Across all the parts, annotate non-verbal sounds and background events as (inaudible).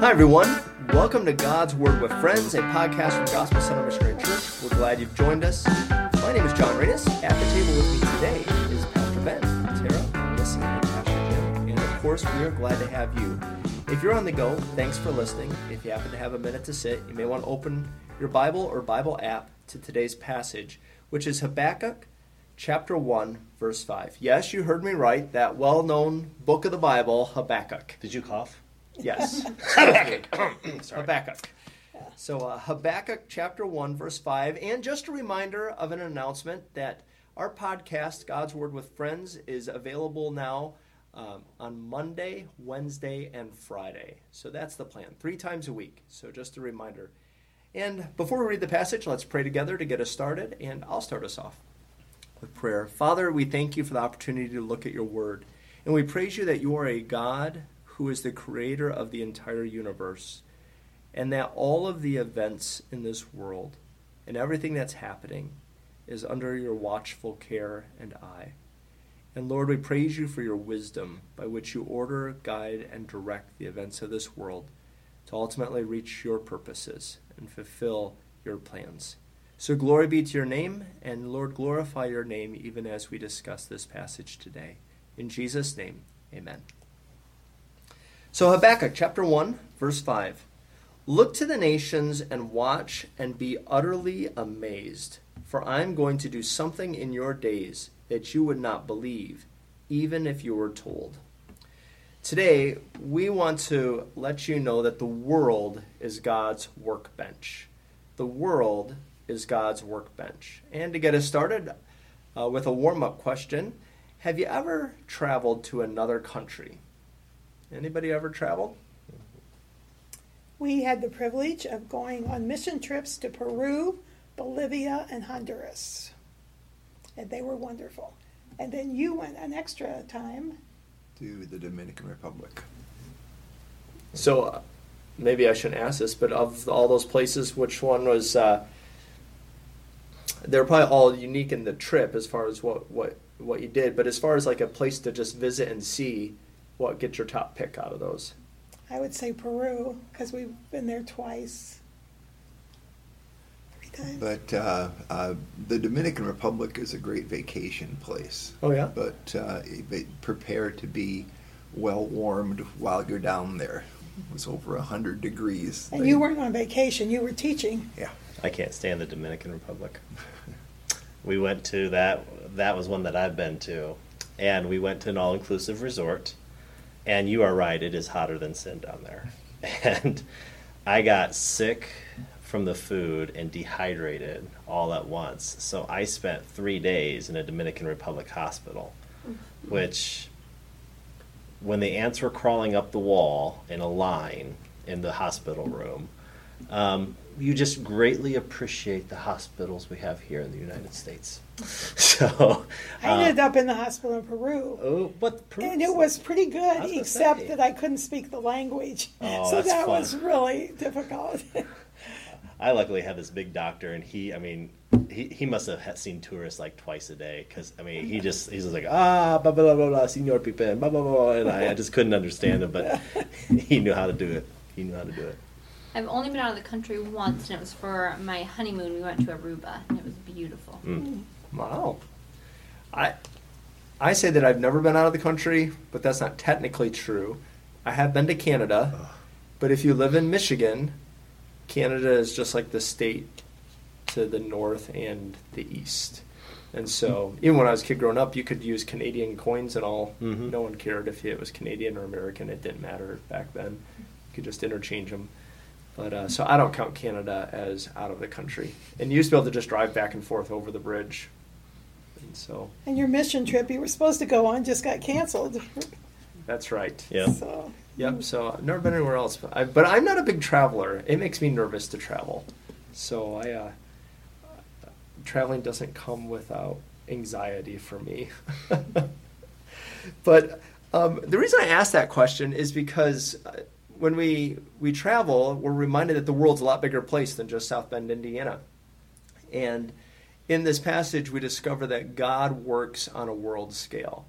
Hi, everyone. Welcome to God's Word with Friends, a podcast from Gospel Center Missionary Church. We're glad you've joined us. My name is John Reyes. At the table with me today is Pastor Ben, Tara, Missy, and Pastor Jim. And of course, we are glad to have you. If you're on the go, thanks for listening. If you happen to have a minute to sit, you may want to open your Bible or Bible app to today's passage, which is Habakkuk chapter 1, verse 5. Yes, you heard me right. That well known book of the Bible, Habakkuk. Did you cough? Yes. (laughs) (laughs) Habakkuk. (coughs) So, uh, Habakkuk chapter 1, verse 5. And just a reminder of an announcement that our podcast, God's Word with Friends, is available now um, on Monday, Wednesday, and Friday. So, that's the plan, three times a week. So, just a reminder. And before we read the passage, let's pray together to get us started. And I'll start us off with prayer. Father, we thank you for the opportunity to look at your Word. And we praise you that you are a God who is the creator of the entire universe, and that all of the events in this world and everything that's happening is under your watchful care and eye. And Lord, we praise you for your wisdom by which you order, guide, and direct the events of this world to ultimately reach your purposes and fulfill your plans. So glory be to your name, and Lord, glorify your name even as we discuss this passage today. In Jesus' name, amen. So, Habakkuk chapter 1, verse 5. Look to the nations and watch and be utterly amazed, for I am going to do something in your days that you would not believe, even if you were told. Today, we want to let you know that the world is God's workbench. The world is God's workbench. And to get us started uh, with a warm up question Have you ever traveled to another country? Anybody ever traveled? We had the privilege of going on mission trips to Peru, Bolivia, and Honduras. And they were wonderful. And then you went an extra time. To the Dominican Republic. So uh, maybe I shouldn't ask this, but of all those places, which one was. Uh, they're probably all unique in the trip as far as what, what, what you did, but as far as like a place to just visit and see, what gets your top pick out of those? I would say Peru because we've been there twice. Three times. But uh, uh, the Dominican Republic is a great vacation place. Oh yeah. But uh, be- prepare to be well warmed while you're down there. It was over a hundred degrees. and They- you weren't on vacation, you were teaching. Yeah. I can't stand the Dominican Republic. We went to that. That was one that I've been to, and we went to an all-inclusive resort. And you are right; it is hotter than sin down there. (laughs) And I got sick from the food and dehydrated all at once. So I spent three days in a Dominican Republic hospital, which, when the ants were crawling up the wall in a line in the hospital room, um, you just greatly appreciate the hospitals we have here in the United States. (laughs) So, I uh, ended up in the hospital in Peru. oh, but And it was pretty good, except say. that I couldn't speak the language. Oh, (laughs) so that fun. was really difficult. (laughs) I luckily had this big doctor, and he, I mean, he, he must have seen tourists like twice a day because I mean, he just he's just like ah blah blah blah blah, Senor Pipe blah blah blah, and I, I just couldn't understand him, but he knew how to do it. He knew how to do it. I've only been out of the country once, and it was for my honeymoon. We went to Aruba, and it was beautiful. Mm. Wow. I I say that I've never been out of the country, but that's not technically true. I have been to Canada, but if you live in Michigan, Canada is just like the state to the north and the east. And so, even when I was a kid growing up, you could use Canadian coins and all. Mhm. No one cared if it was Canadian or American. It didn't matter back then. You could just interchange them. But uh, so I don't count Canada as out of the country. And you used to be able to just drive back and forth over the bridge. And so and your mission trip you were supposed to go on just got canceled. that's right. Yeah. So Yep. So I've never been anywhere else, but, I, but I'm not a big traveler. It makes me nervous to travel. So I, uh, traveling doesn't come without anxiety for me. (laughs) but um, the reason I asked that question is because uh, when we we travel, we're reminded that the world's a lot bigger place than just South Bend, Indiana, and in this passage, we discover that God works on a world scale.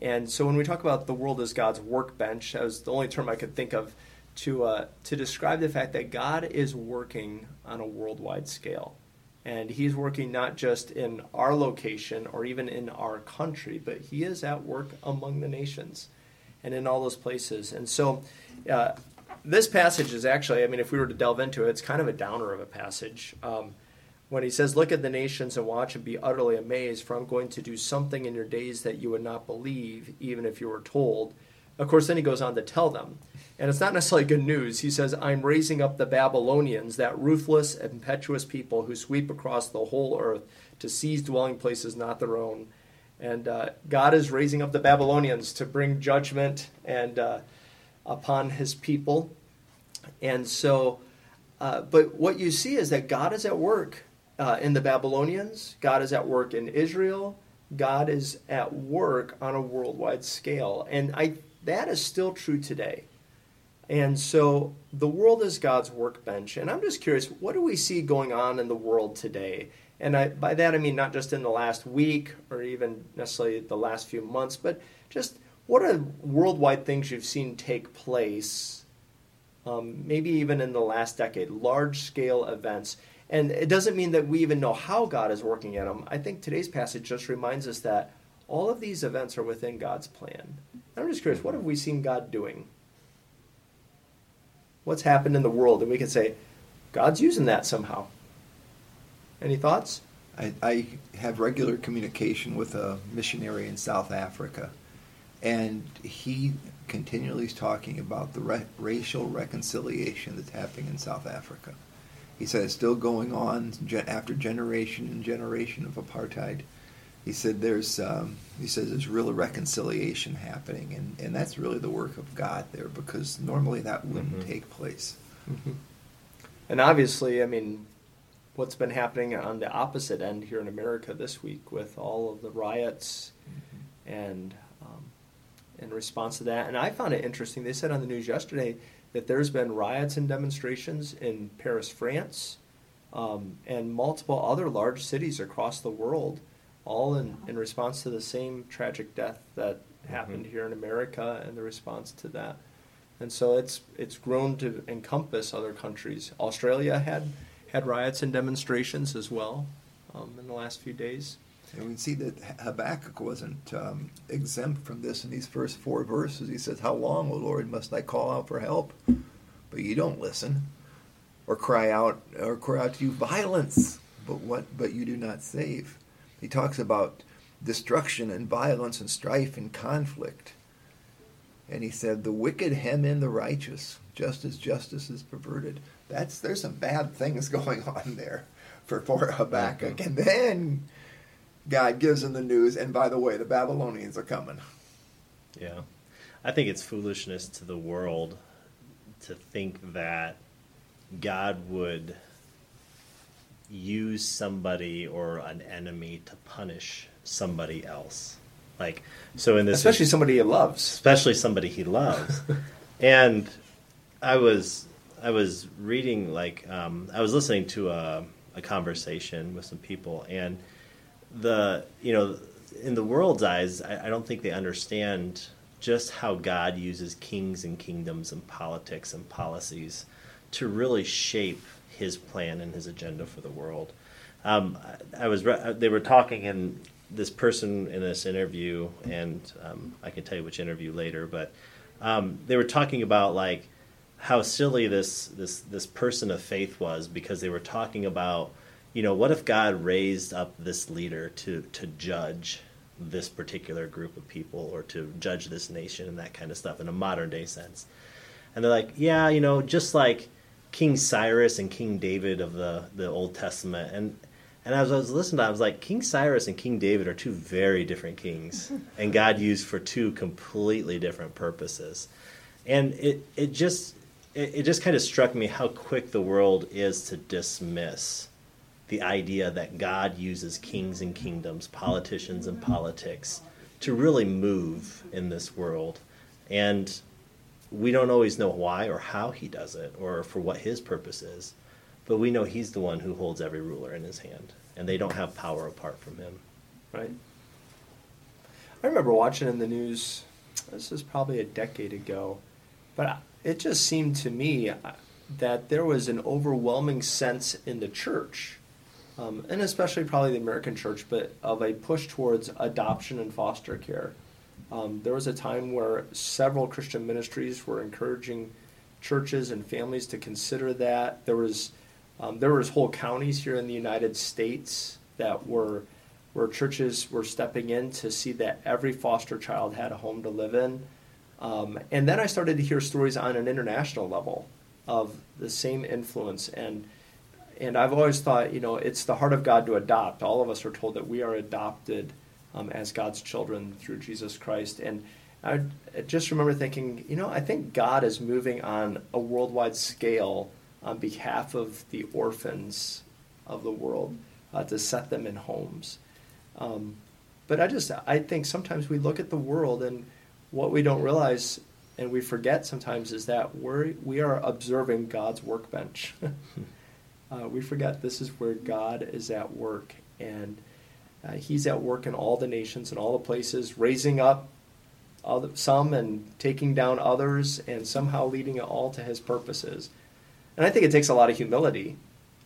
And so when we talk about the world as God's workbench, that was the only term I could think of to uh, to describe the fact that God is working on a worldwide scale, and He's working not just in our location or even in our country, but He is at work among the nations, and in all those places. And so, uh, this passage is actually, I mean, if we were to delve into it, it's kind of a downer of a passage. Um, when he says, Look at the nations and watch and be utterly amazed, for I'm going to do something in your days that you would not believe, even if you were told. Of course, then he goes on to tell them. And it's not necessarily good news. He says, I'm raising up the Babylonians, that ruthless, impetuous people who sweep across the whole earth to seize dwelling places not their own. And uh, God is raising up the Babylonians to bring judgment and uh, upon his people. And so, uh, but what you see is that God is at work uh, in the Babylonians, God is at work in Israel, God is at work on a worldwide scale. And I, that is still true today. And so the world is God's workbench. And I'm just curious, what do we see going on in the world today? And I, by that I mean not just in the last week or even necessarily the last few months, but just what are worldwide things you've seen take place, um, maybe even in the last decade, large scale events? And it doesn't mean that we even know how God is working in them. I think today's passage just reminds us that all of these events are within God's plan. And I'm just curious, what have we seen God doing? What's happened in the world? And we can say, God's using that somehow. Any thoughts? I, I have regular communication with a missionary in South Africa, and he continually talking about the ra- racial reconciliation that's happening in South Africa. He said it's still going on gen- after generation and generation of apartheid. He said there's um, he says there's real reconciliation happening, and, and that's really the work of God there because normally that wouldn't Mhm. take place. Mm-hmm. And obviously, I mean, what's been happening on the opposite end here in America this week with all of the riots and um, in response to that. And I found it interesting. They said on the news yesterday that there's been riots and demonstrations in Paris, France, um, and multiple other large cities across the world, all in, in response to the same tragic death that happened here in America and the response to that. And so it's it's grown to encompass other countries. Australia had had riots and demonstrations as well um, in the last few days. And we see that Habakkuk wasn't um, exempt from this in these first four verses. He says, How long, O Lord, must I call out for help? But you don't listen. Or cry out or cry out to you violence, but what but you do not save. He talks about destruction and violence and strife and conflict. And he said, The wicked hem in the righteous, just as justice is perverted. That's there's some bad things (laughs) going on there for, for Habakkuk. And then God gives him the news, and by the way, the Babylonians are coming. Yeah. I think it's foolishness to the world to think that God would use somebody or an enemy to punish somebody else. Like so in this Especially somebody he loves. especially somebody he loves. (laughs) and I was I was reading like um, I was listening to a, a conversation with some people, and the you know in the world's eyes, I, I don't think they understand just how God uses kings and kingdoms and politics and policies to really shape His plan and His agenda for the world. Um, I, was re- they were talking and this person in this interview, and um, I can tell you which interview later, but um, they were talking about like how silly this this this person of faith was because they were talking about you know what if God raised up this leader to to judge this particular group of people or to judge this nation and that kind of stuff in a modern day sense and they're like yeah you know just like King Cyrus and King David of the the Old Testament and and as I was listening to that, I was like, King Cyrus and King David are two very different kings, (laughs) and God used for two completely different purposes. And it, it just it, it just kind of struck me how quick the world is to dismiss the idea that God uses kings and kingdoms, politicians and politics, to really move in this world. And we don't always know why or how he does it or for what his purpose is. But we know he's the one who holds every ruler in his hand, and they don't have power apart from him. Right. I remember watching in the news. This is probably a decade ago, but it just seemed to me uh, that there was an overwhelming sense in the church, um, and especially probably the American church, but of a push towards adoption and foster care. Um, there was a time where several Christian ministries were encouraging churches and families to consider that. There was um, there was whole counties here in the United States that were where churches were stepping in to see that every foster child had a home to live in. Um, and then I started to hear stories on an international level of the same influence and and I've always thought, you know, it's the heart of God to adopt. All of us are told that we are adopted um, as God's children through Jesus Christ. And I just remember thinking, you know, I think God is moving on a worldwide scale on behalf of the orphans of the world uh, to set them in homes. Um, but I just, I think sometimes we look at the world and what we don't realize and we forget sometimes is that we're, we are observing God's workbench. (laughs) uh, we forget this is where God is at work, and uh, He's at work in all the nations and all the places, raising up other, some and taking down others, and somehow leading it all to His purposes. And I think it takes a lot of humility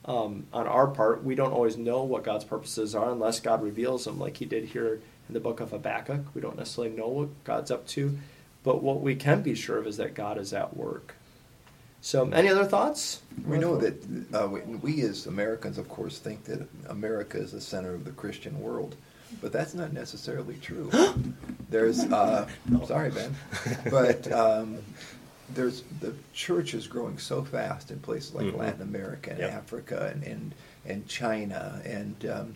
um, on our part. We don't always know what God's purposes are unless God reveals them, like He did here in the book of Habakkuk. We don't necessarily know what God's up to. But what we can be sure of is that God is at work. So, any other thoughts? We know that uh, we, we, as Americans, of course, think that America is the center of the Christian world, but that's not necessarily true. (gasps) there's, uh, sorry, Ben, (laughs) but um, there's the church is growing so fast in places like mm-hmm. Latin America and yep. Africa and, and and China and um,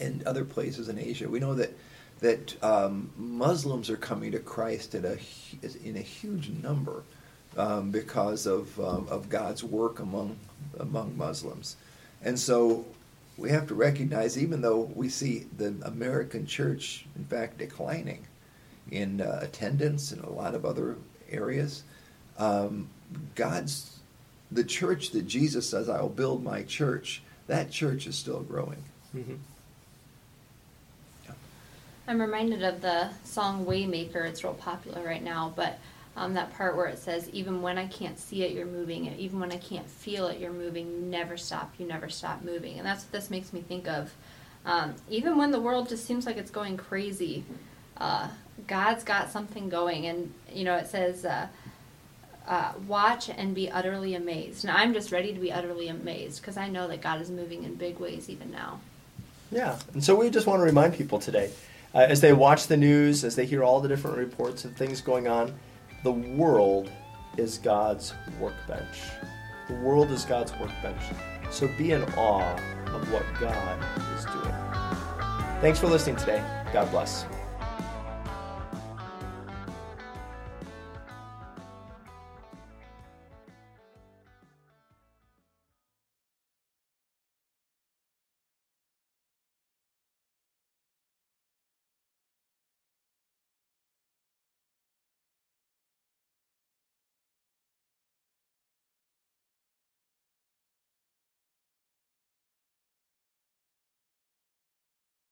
and other places in Asia. We know that that um, Muslims are coming to Christ at a, in a huge number um, because of, um, of God's work among, among Muslims. And so we have to recognize, even though we see the American church, in fact, declining in uh, attendance and a lot of other areas, um, God's, the church that Jesus says, I will build my church, that church is still growing. Mm-hmm. I'm reminded of the song Waymaker. It's real popular right now, but um, that part where it says, "Even when I can't see it, you're moving it. Even when I can't feel it, you're moving. You never stop. You never stop moving." And that's what this makes me think of. Um, even when the world just seems like it's going crazy, uh, God's got something going, and you know it says. Uh, uh, watch and be utterly amazed. And I'm just ready to be utterly amazed because I know that God is moving in big ways even now. Yeah, and so we just want to remind people today uh, as they watch the news, as they hear all the different reports of things going on, the world is God's workbench. The world is God's workbench. So be in awe of what God is doing. Thanks for listening today. God bless.